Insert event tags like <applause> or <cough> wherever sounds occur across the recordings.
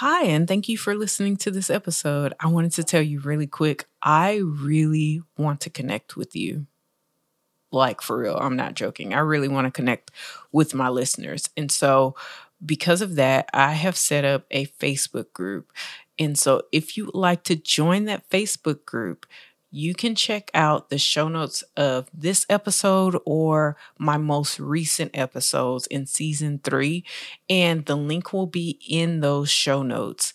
Hi, and thank you for listening to this episode. I wanted to tell you really quick I really want to connect with you. Like, for real, I'm not joking. I really want to connect with my listeners. And so, because of that, I have set up a Facebook group. And so, if you would like to join that Facebook group, you can check out the show notes of this episode or my most recent episodes in season three, and the link will be in those show notes.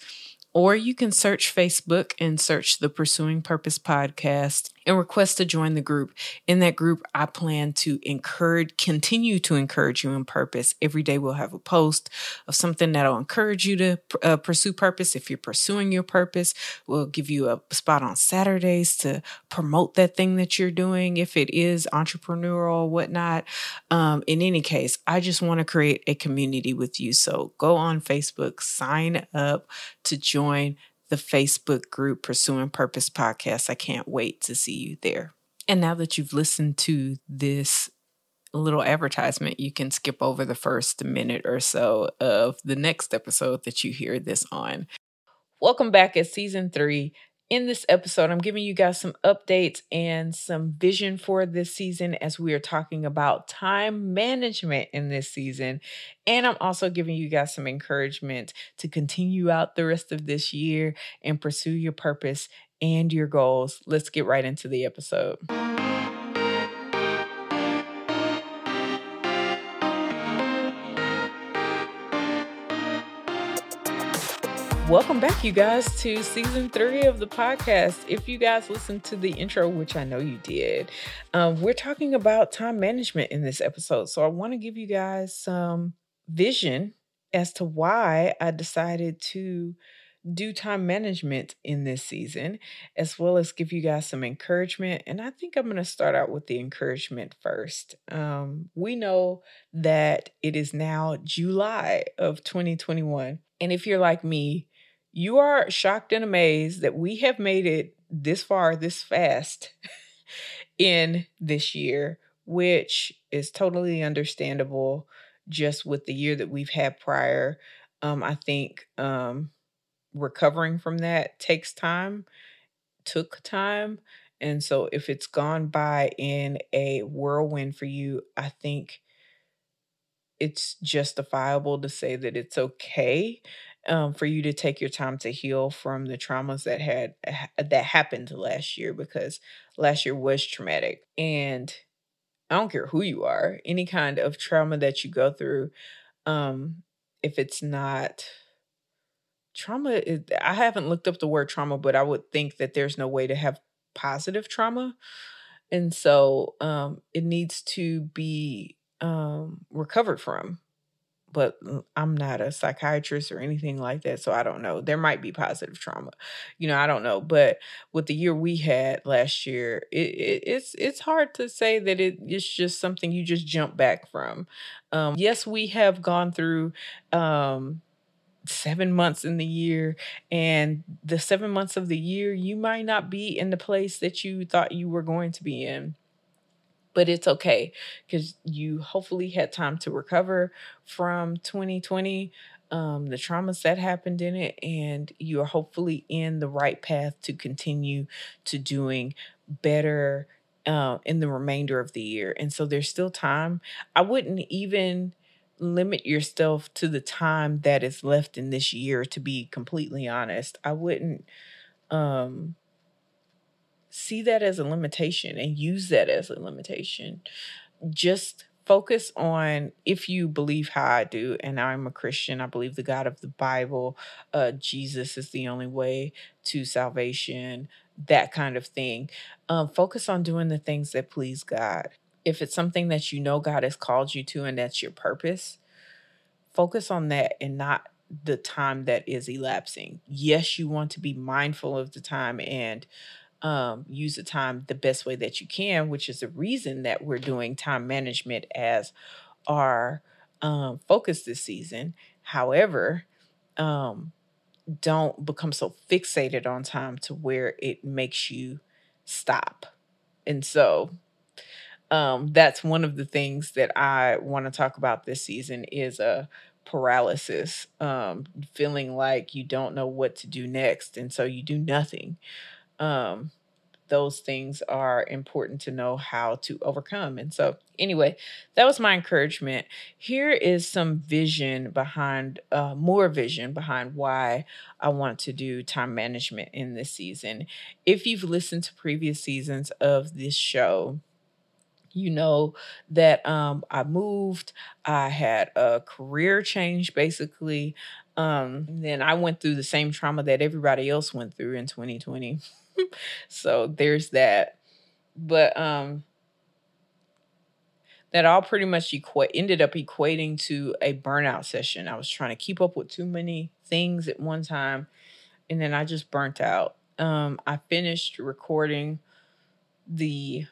Or you can search Facebook and search the Pursuing Purpose podcast and request to join the group. In that group, I plan to encourage, continue to encourage you in purpose. Every day we'll have a post of something that'll encourage you to uh, pursue purpose. If you're pursuing your purpose, we'll give you a spot on Saturdays to promote that thing that you're doing. If it is entrepreneurial or whatnot. Um, in any case, I just want to create a community with you. So go on Facebook, sign up to join the Facebook group Pursuing Purpose podcast. I can't wait to see you there. And now that you've listened to this little advertisement, you can skip over the first minute or so of the next episode that you hear this on. Welcome back at season three in this episode, I'm giving you guys some updates and some vision for this season as we are talking about time management in this season. And I'm also giving you guys some encouragement to continue out the rest of this year and pursue your purpose and your goals. Let's get right into the episode. Welcome back, you guys, to season three of the podcast. If you guys listened to the intro, which I know you did, um, we're talking about time management in this episode. So I want to give you guys some vision as to why I decided to do time management in this season, as well as give you guys some encouragement. And I think I'm going to start out with the encouragement first. Um, we know that it is now July of 2021. And if you're like me, you are shocked and amazed that we have made it this far, this fast <laughs> in this year, which is totally understandable just with the year that we've had prior. Um, I think um, recovering from that takes time, took time. And so if it's gone by in a whirlwind for you, I think it's justifiable to say that it's okay um, for you to take your time to heal from the traumas that had that happened last year because last year was traumatic and i don't care who you are any kind of trauma that you go through um if it's not trauma i haven't looked up the word trauma but i would think that there's no way to have positive trauma and so um it needs to be um recovered from but I'm not a psychiatrist or anything like that. So I don't know. There might be positive trauma. You know, I don't know. But with the year we had last year, it, it, it's it's hard to say that it, it's just something you just jump back from. Um, yes, we have gone through um, seven months in the year and the seven months of the year you might not be in the place that you thought you were going to be in but it's okay because you hopefully had time to recover from 2020 um, the traumas that happened in it and you're hopefully in the right path to continue to doing better uh, in the remainder of the year and so there's still time. I wouldn't even limit yourself to the time that is left in this year to be completely honest. I wouldn't um see that as a limitation and use that as a limitation. Just focus on if you believe how I do, and I'm a Christian, I believe the God of the Bible, uh, Jesus is the only way to salvation, that kind of thing. Um, focus on doing the things that please God. If it's something that you know God has called you to and that's your purpose, focus on that and not the time that is elapsing. Yes, you want to be mindful of the time and um, use the time the best way that you can, which is the reason that we're doing time management as our um, focus this season. However, um, don't become so fixated on time to where it makes you stop. And so um, that's one of the things that I want to talk about this season is a paralysis, um, feeling like you don't know what to do next, and so you do nothing. Um, those things are important to know how to overcome. And so, anyway, that was my encouragement. Here is some vision behind, uh, more vision behind why I want to do time management in this season. If you've listened to previous seasons of this show, you know that um, I moved. I had a career change basically. Um, then I went through the same trauma that everybody else went through in 2020. <laughs> so there's that. But um, that all pretty much equa- ended up equating to a burnout session. I was trying to keep up with too many things at one time, and then I just burnt out. Um, I finished recording the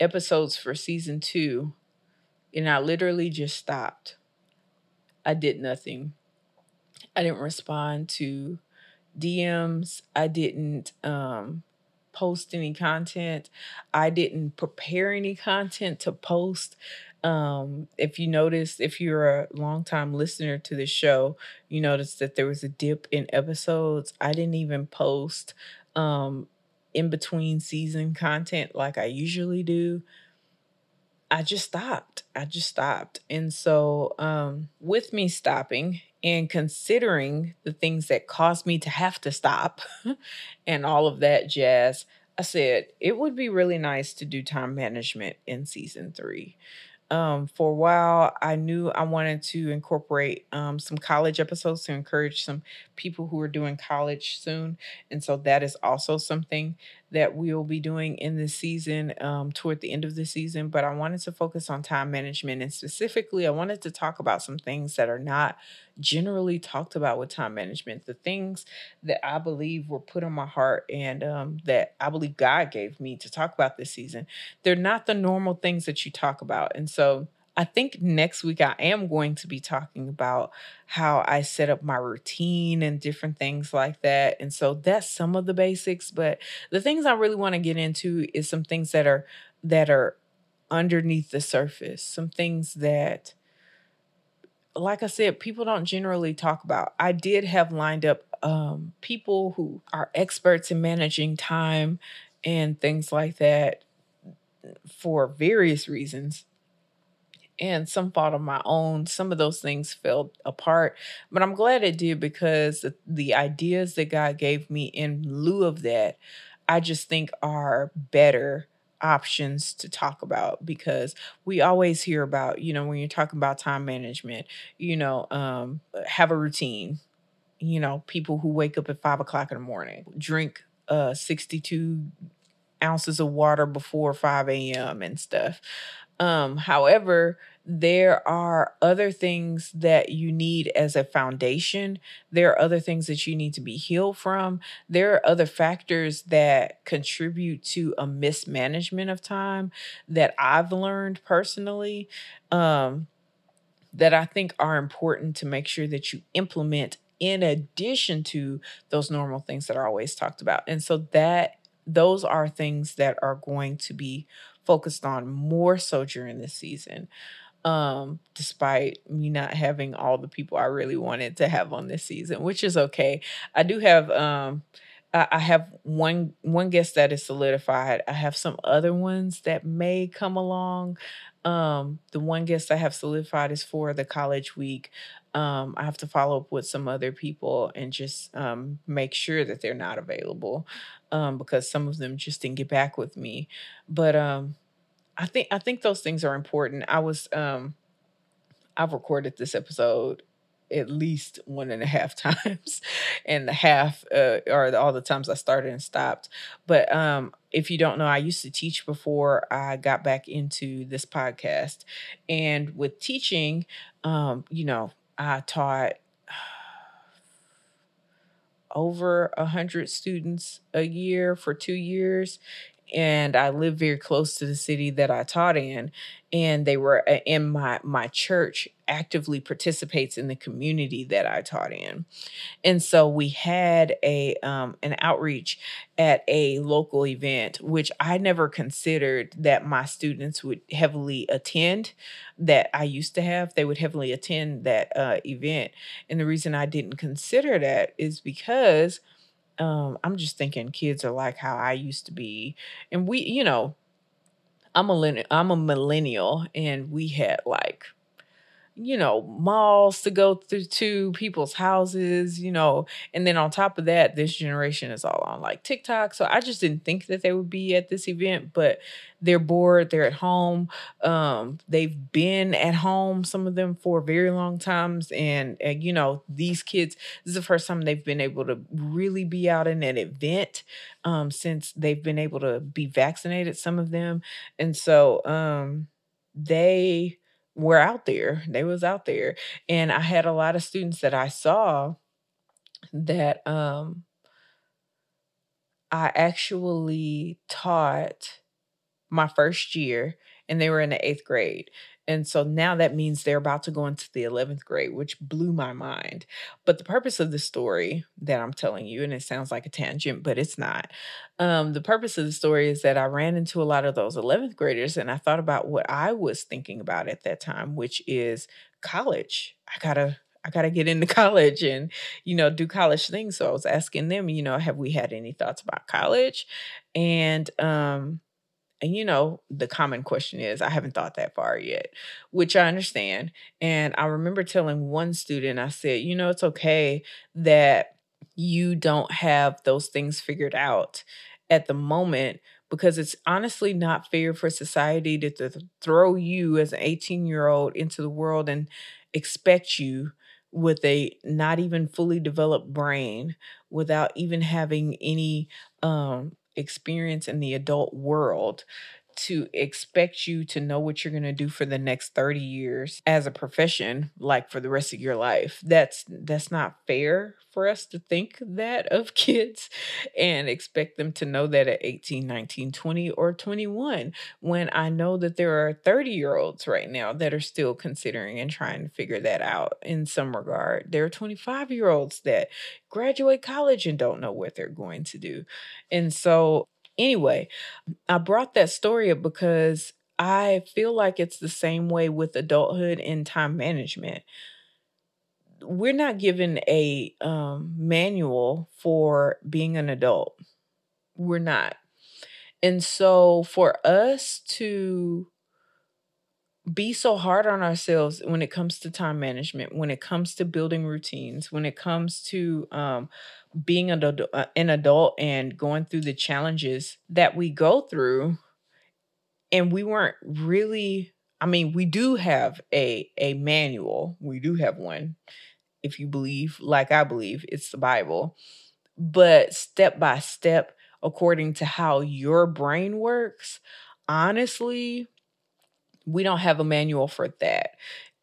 episodes for season two, and I literally just stopped. I did nothing. I didn't respond to DMs. I didn't um, post any content. I didn't prepare any content to post. Um, if you notice, if you're a longtime listener to the show, you notice that there was a dip in episodes. I didn't even post um, in between season content like I usually do. I just stopped. I just stopped. And so, um, with me stopping and considering the things that caused me to have to stop <laughs> and all of that jazz, I said it would be really nice to do time management in season three um, for a while, I knew I wanted to incorporate um, some college episodes to encourage some people who are doing college soon. And so that is also something that we will be doing in this season um, toward the end of the season. But I wanted to focus on time management. And specifically, I wanted to talk about some things that are not generally talked about with time management, the things that I believe were put on my heart and um, that I believe God gave me to talk about this season. They're not the normal things that you talk about. And so I think next week I am going to be talking about how I set up my routine and different things like that. And so that's some of the basics, but the things I really want to get into is some things that are that are underneath the surface, some things that like I said, people don't generally talk about. I did have lined up um, people who are experts in managing time and things like that for various reasons. And some fault of my own. Some of those things fell apart, but I'm glad it did because the, the ideas that God gave me in lieu of that, I just think are better options to talk about because we always hear about, you know, when you're talking about time management, you know, um, have a routine. You know, people who wake up at five o'clock in the morning, drink uh 62 ounces of water before 5 a.m. and stuff. Um, however, there are other things that you need as a foundation. There are other things that you need to be healed from. There are other factors that contribute to a mismanagement of time that I've learned personally um, that I think are important to make sure that you implement in addition to those normal things that are always talked about. And so that those are things that are going to be focused on more so during this season um despite me not having all the people I really wanted to have on this season which is okay I do have um I have one one guest that is solidified. I have some other ones that may come along. Um, the one guest I have solidified is for the college week. Um, I have to follow up with some other people and just um, make sure that they're not available um, because some of them just didn't get back with me. But um, I think I think those things are important. I was um I've recorded this episode at least one and a half <laughs> times and the half uh, are all the times I started and stopped. But um, if you don't know, I used to teach before I got back into this podcast. And with teaching, um, you know, I taught over a hundred students a year for two years and I lived very close to the city that I taught in and they were in my my church actively participates in the community that I taught in. And so we had a um, an outreach at a local event which I never considered that my students would heavily attend that I used to have they would heavily attend that uh, event. And the reason I didn't consider that is because um, I'm just thinking kids are like how I used to be. And we, you know, I'm a I'm a millennial, and we had like you know, malls to go through to people's houses, you know, and then on top of that, this generation is all on like TikTok. So I just didn't think that they would be at this event, but they're bored, they're at home. Um, they've been at home, some of them for very long times. And, and you know, these kids, this is the first time they've been able to really be out in an event um since they've been able to be vaccinated, some of them. And so um they were out there. They was out there. And I had a lot of students that I saw that um I actually taught my first year and they were in the 8th grade. And so now that means they're about to go into the 11th grade, which blew my mind. But the purpose of the story that I'm telling you, and it sounds like a tangent, but it's not. Um, the purpose of the story is that I ran into a lot of those 11th graders and I thought about what I was thinking about at that time, which is college. I gotta I got to get into <laughs> college and, you know, do college things. So I was asking them, you know, have we had any thoughts about college? And um and you know, the common question is, I haven't thought that far yet, which I understand. And I remember telling one student, I said, you know, it's okay that you don't have those things figured out at the moment because it's honestly not fair for society to, to throw you as an 18 year old into the world and expect you with a not even fully developed brain without even having any um experience in the adult world to expect you to know what you're going to do for the next 30 years as a profession like for the rest of your life. That's that's not fair for us to think that of <laughs> kids and expect them to know that at 18 19 20 or 21 when i know that there are 30 year olds right now that are still considering and trying to figure that out in some regard. There are 25 year olds that graduate college and don't know what they're going to do. And so Anyway, I brought that story up because I feel like it's the same way with adulthood and time management. We're not given a um, manual for being an adult. We're not. And so for us to be so hard on ourselves when it comes to time management, when it comes to building routines, when it comes to um, being an adult, uh, an adult and going through the challenges that we go through and we weren't really i mean we do have a a manual. We do have one if you believe like i believe it's the bible. But step by step according to how your brain works honestly we don't have a manual for that.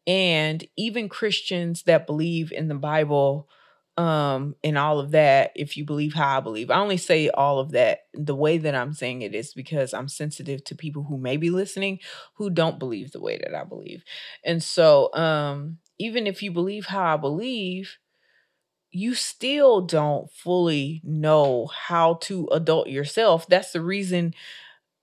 And even christians that believe in the bible um and all of that if you believe how i believe. I only say all of that the way that i'm saying it is because i'm sensitive to people who may be listening who don't believe the way that i believe. And so um even if you believe how i believe you still don't fully know how to adult yourself. That's the reason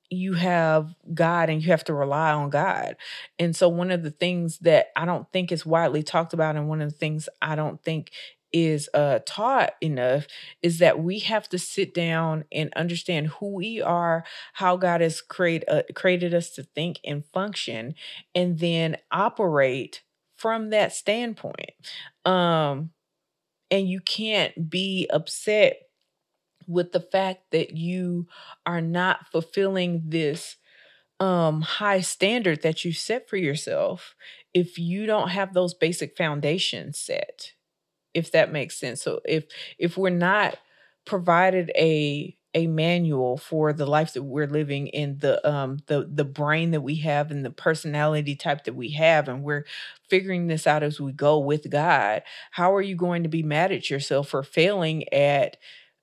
you have God and you have to rely on God. And so, one of the things that I don't think is widely talked about, and one of the things I don't think is uh, taught enough is that we have to sit down and understand who we are, how God has create, uh, created us to think and function, and then operate from that standpoint. Um, and you can't be upset with the fact that you are not fulfilling this um high standard that you set for yourself if you don't have those basic foundations set if that makes sense. So if if we're not provided a a manual for the life that we're living in the um the the brain that we have and the personality type that we have and we're figuring this out as we go with God how are you going to be mad at yourself for failing at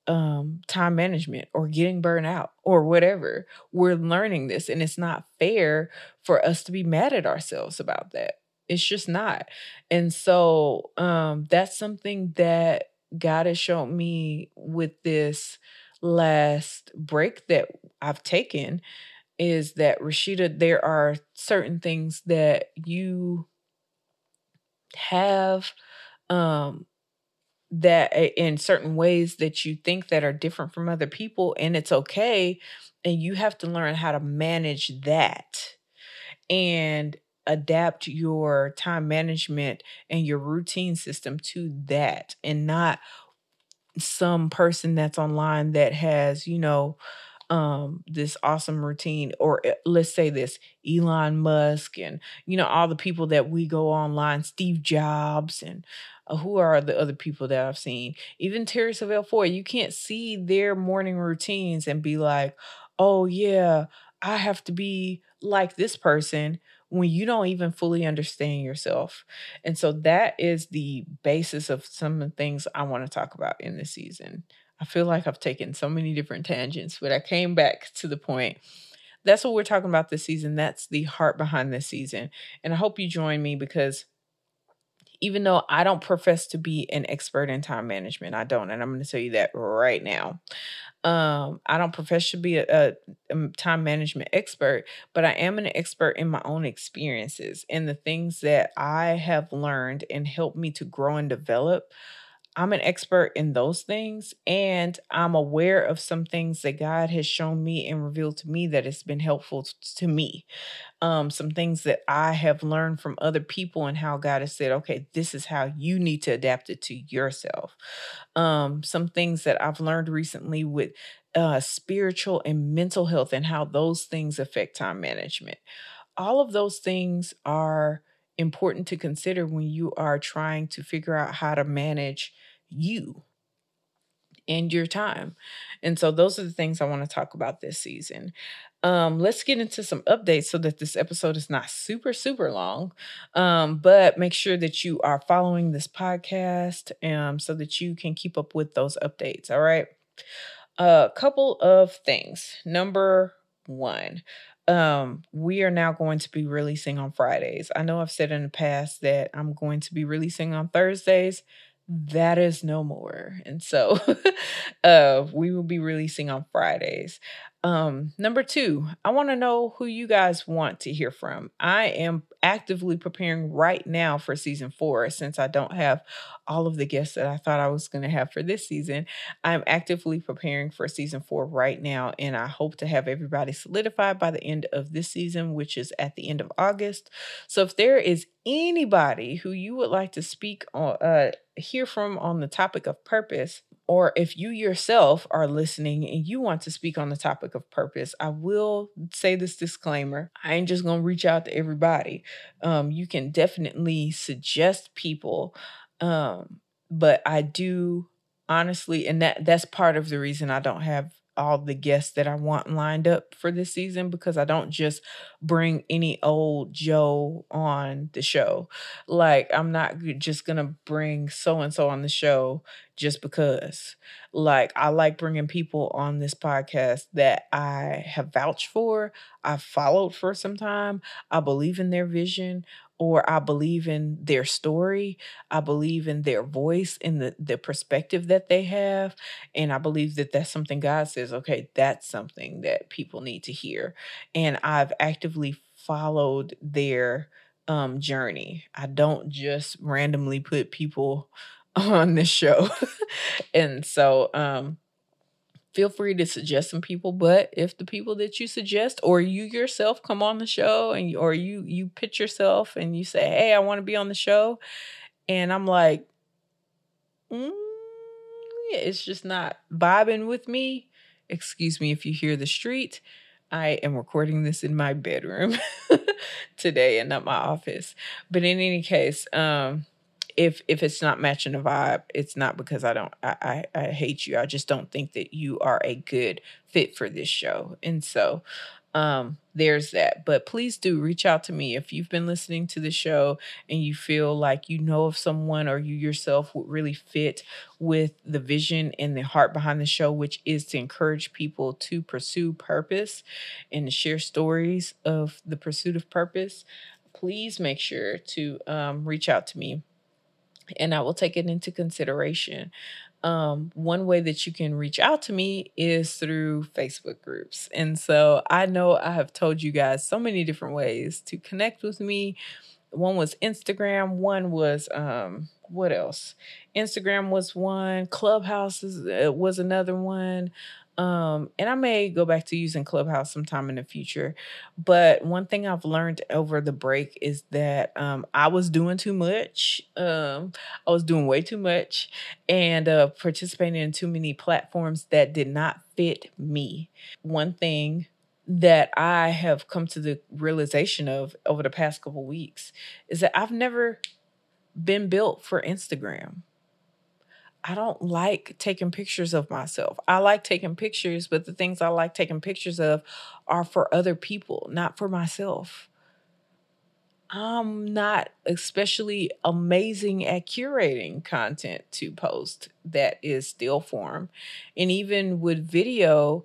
um, time management or getting burned out or whatever. We're learning this, and it's not fair for us to be mad at ourselves about that. It's just not. And so um, that's something that God has shown me with this last break that I've taken is that Rashida, there are certain things that you have um that in certain ways that you think that are different from other people and it's okay and you have to learn how to manage that and adapt your time management and your routine system to that and not some person that's online that has you know um this awesome routine or eh, let's say this Elon Musk and you know all the people that we go online Steve Jobs and uh, who are the other people that I've seen? Even Terri Savelle Foy you can't see their morning routines and be like oh yeah I have to be like this person when you don't even fully understand yourself. And so that is the basis of some of the things I want to talk about in this season. I feel like I've taken so many different tangents, but I came back to the point. That's what we're talking about this season. That's the heart behind this season. And I hope you join me because even though I don't profess to be an expert in time management, I don't. And I'm going to tell you that right now. Um, I don't profess to be a, a, a, time management expert, but I am an expert in my own experiences and the things that I have learned and helped me to grow and develop I'm an expert in those things and I'm aware of some things that God has shown me and revealed to me that has been helpful to me. Um, some things that I have learned from other people and how God has said, okay, this is how you need to adapt it to yourself. Um, some things that I've learned recently with uh, spiritual and mental health and how those things affect time management. All of those things are important to consider when you are trying to figure out how to manage you and your time. And so those are the things I want to talk about this season. Um, let's get into some updates so that this episode is not super, super long. Um, but make sure that you are following this podcast um, so that you can keep up with those updates. All right. A couple of things. Number one, um, we are now going to be releasing on Fridays. I know I've said in the past that I'm going to be releasing on Thursdays that is no more. And so <laughs> uh we will be releasing on Fridays. Um number 2, I want to know who you guys want to hear from. I am actively preparing right now for season 4 since I don't have all of the guests that I thought I was going to have for this season. I'm actively preparing for season 4 right now and I hope to have everybody solidified by the end of this season, which is at the end of August. So if there is anybody who you would like to speak on uh hear from on the topic of purpose, or if you yourself are listening and you want to speak on the topic of purpose, I will say this disclaimer. I ain't just to reach out to everybody. Um, you can definitely suggest people. Um, but I do honestly, and that that's part of the reason I don't have all the guests that I want lined up for this season because I don't just bring any old Joe on the show. Like, I'm not just going to bring so and so on the show just because. Like, I like bringing people on this podcast that I have vouched for, I've followed for some time, I believe in their vision, or I believe in their story. I believe in their voice and the, the perspective that they have. And I believe that that's something God says, okay, that's something that people need to hear. And I've actively followed their um, journey. I don't just randomly put people <laughs> on this show. and so, um, feel free to suggest some people but if the people that you suggest or you yourself come on the show and or you you pitch yourself and you say hey i want to be on the show and i'm like mm, it's just not vibing with me. Excuse me if you hear the street. I am recording this in my bedroom <laughs> today and not my office. But in any case um if if it's not matching the vibe, it's not because I don't I, I, I hate you. I just don't think that you are a good fit for this show. And so um, there's that. But please do reach out to me if you've been listening to the show and you feel like you know of someone or you yourself would really fit with the vision and the heart behind the show, which is to encourage people to pursue purpose and to share stories of the pursuit of purpose. Please make sure to um, reach out to me and I will take it into consideration um, one way that you can reach out to me is through Facebook groups. And so I know I have told you guys so many different ways to connect with me. One was Instagram, one was um, what else? Instagram was one, Clubhouse uh, was another one. Um, and I may go back to using Clubhouse sometime in the future. But one thing I've learned over the break is that um, I was doing too much. Um, I was doing way too much and uh, participating in too many platforms that did not fit me. One thing that I have come to the realization of over the past couple weeks is that I've never been built for Instagram. I don't like taking pictures of myself. I like taking pictures, but the things I like taking pictures of are for other people, not for myself. I'm not especially amazing at curating content to post that is still form. And even with video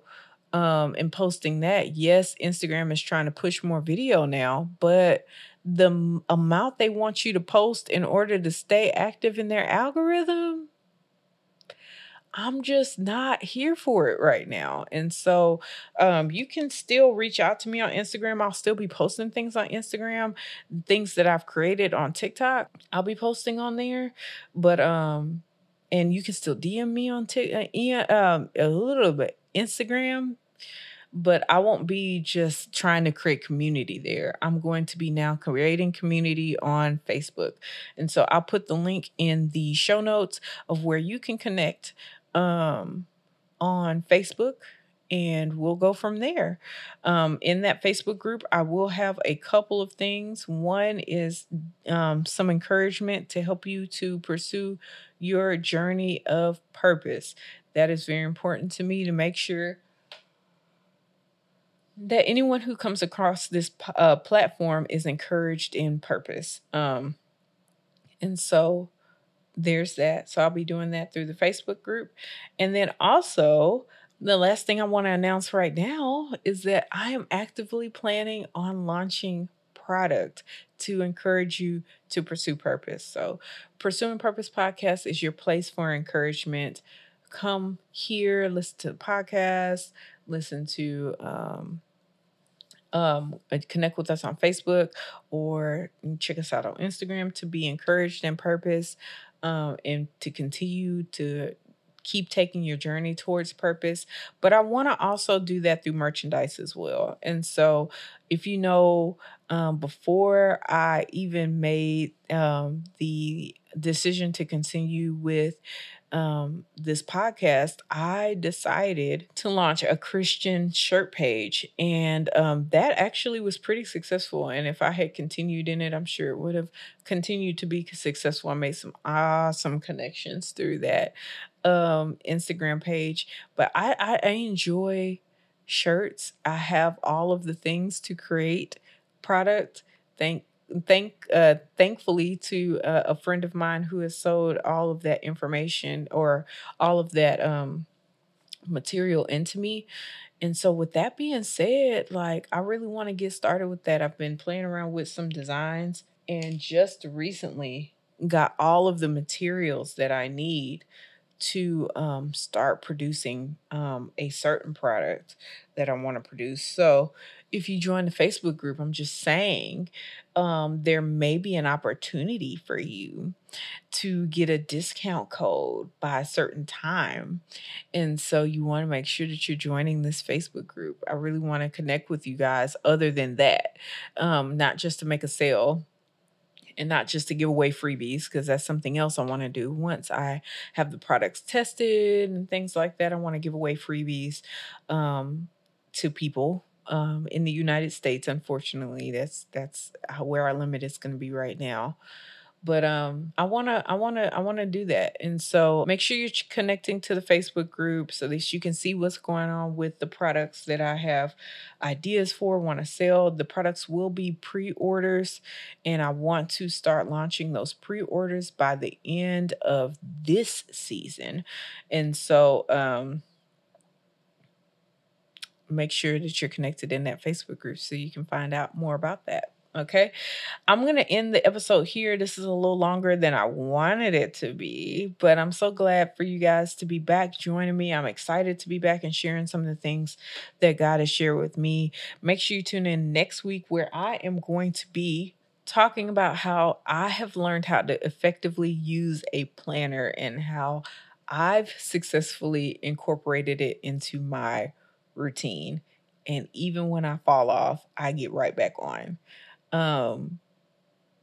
um, and posting that, yes, Instagram is trying to push more video now, but the amount they want you to post in order to stay active in their algorithm I'm just not here for it right now. And so um, you can still reach out to me on Instagram. I'll still be posting things on Instagram, things that I've created on TikTok. I'll be posting on there. But um and you can still DM me on TikTok, uh, um, a little bit Instagram, but I won't be just trying to create community there. I'm going to be now creating community on Facebook. And so I'll put the link in the show notes of where you can connect um, on Facebook and we'll go from there. Um, in that Facebook group, I will have a couple of things. One is um, some encouragement to help you to pursue your journey of purpose. That is very important to me to make sure that anyone who comes across this uh, platform is encouraged in purpose. Um, and so there's that. So I'll be doing that through the Facebook group. And then also, the last thing I want to announce right now is that I am actively planning on launching product to encourage you to pursue purpose. So, Pursuing Purpose podcast is your place for encouragement. Come here, listen to the podcast, listen to um, um, uh, connect with us on Facebook or check us out on Instagram to be encouraged in purpose um, and to continue to keep taking your journey towards purpose. But I want to also do that through merchandise as well. And so, if you know, um, before I even made um, the decision to continue with um, this podcast, I decided to launch a Christian shirt page. And um, that actually was pretty successful. And if I had continued in it, I'm sure it would have continued to be successful. I made some awesome connections through that um, Instagram page. But I, I, I enjoy shirts, I have all of the things to create product. Thank thank uh thankfully to uh, a friend of mine who has sold all of that information or all of that um material into me and so with that being said like i really want to get started with that i've been playing around with some designs and just recently got all of the materials that i need to um, start producing um, a certain product that I want to produce. So, if you join the Facebook group, I'm just saying um, there may be an opportunity for you to get a discount code by a certain time. And so you want to make sure that you're joining this Facebook group. I really want to connect with you guys other than that, um, not just to make a sale and not just to give away freebies because that's something else I want to do. Once I have the products tested and things like that, I want to give away freebies um, to people um, in the United States. Unfortunately, that's that's where our limit is going to be right now. but um i want to i want to i want to do that and so make sure you're connecting to the facebook group so that you can see what's going on with the products that i have ideas for want to sell the products will be pre-orders and i want to start launching those pre-orders by the end of this season and so um make sure that you're connected in that facebook group so you can find out more about that Okay. I'm going to end the episode here. This is a little longer than I wanted it to be, but I'm so glad for you guys to be back joining me. I'm excited to be back and sharing some of the things that God has shared with me. Make sure you tune in next week where I am going to be talking about how I have learned how to effectively use a planner and how I've successfully incorporated it into my routine. And even when I fall off, I get right back on. Um,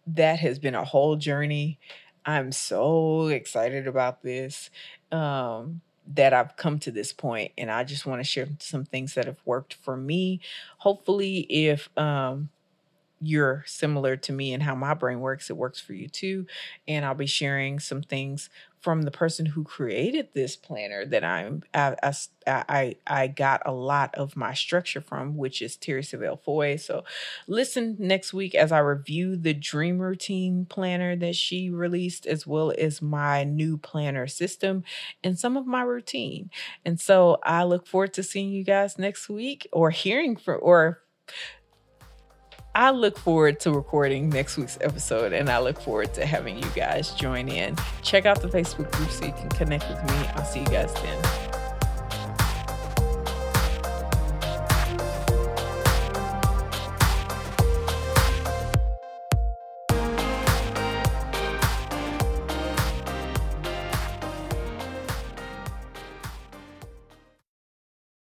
that has been a whole journey. I'm so excited about this. Um, that I've come to this point and I just want to share some things that have worked for me. Hopefully if um you're similar to me and how my brain works, it works for you too. And I'll be sharing some things from the person who created this planner that I'm uh, I, uh, I I got a lot of my structure from, which is Terri Savelle Foy. So listen next week as I review the dream routine planner that she released, as well as my new planner system and some of my routine. And so I look forward to seeing you guys next week or hearing from or I look forward to recording next week's episode and I look forward to having you guys join in. Check out the Facebook group so you can connect with me. I'll see you guys then.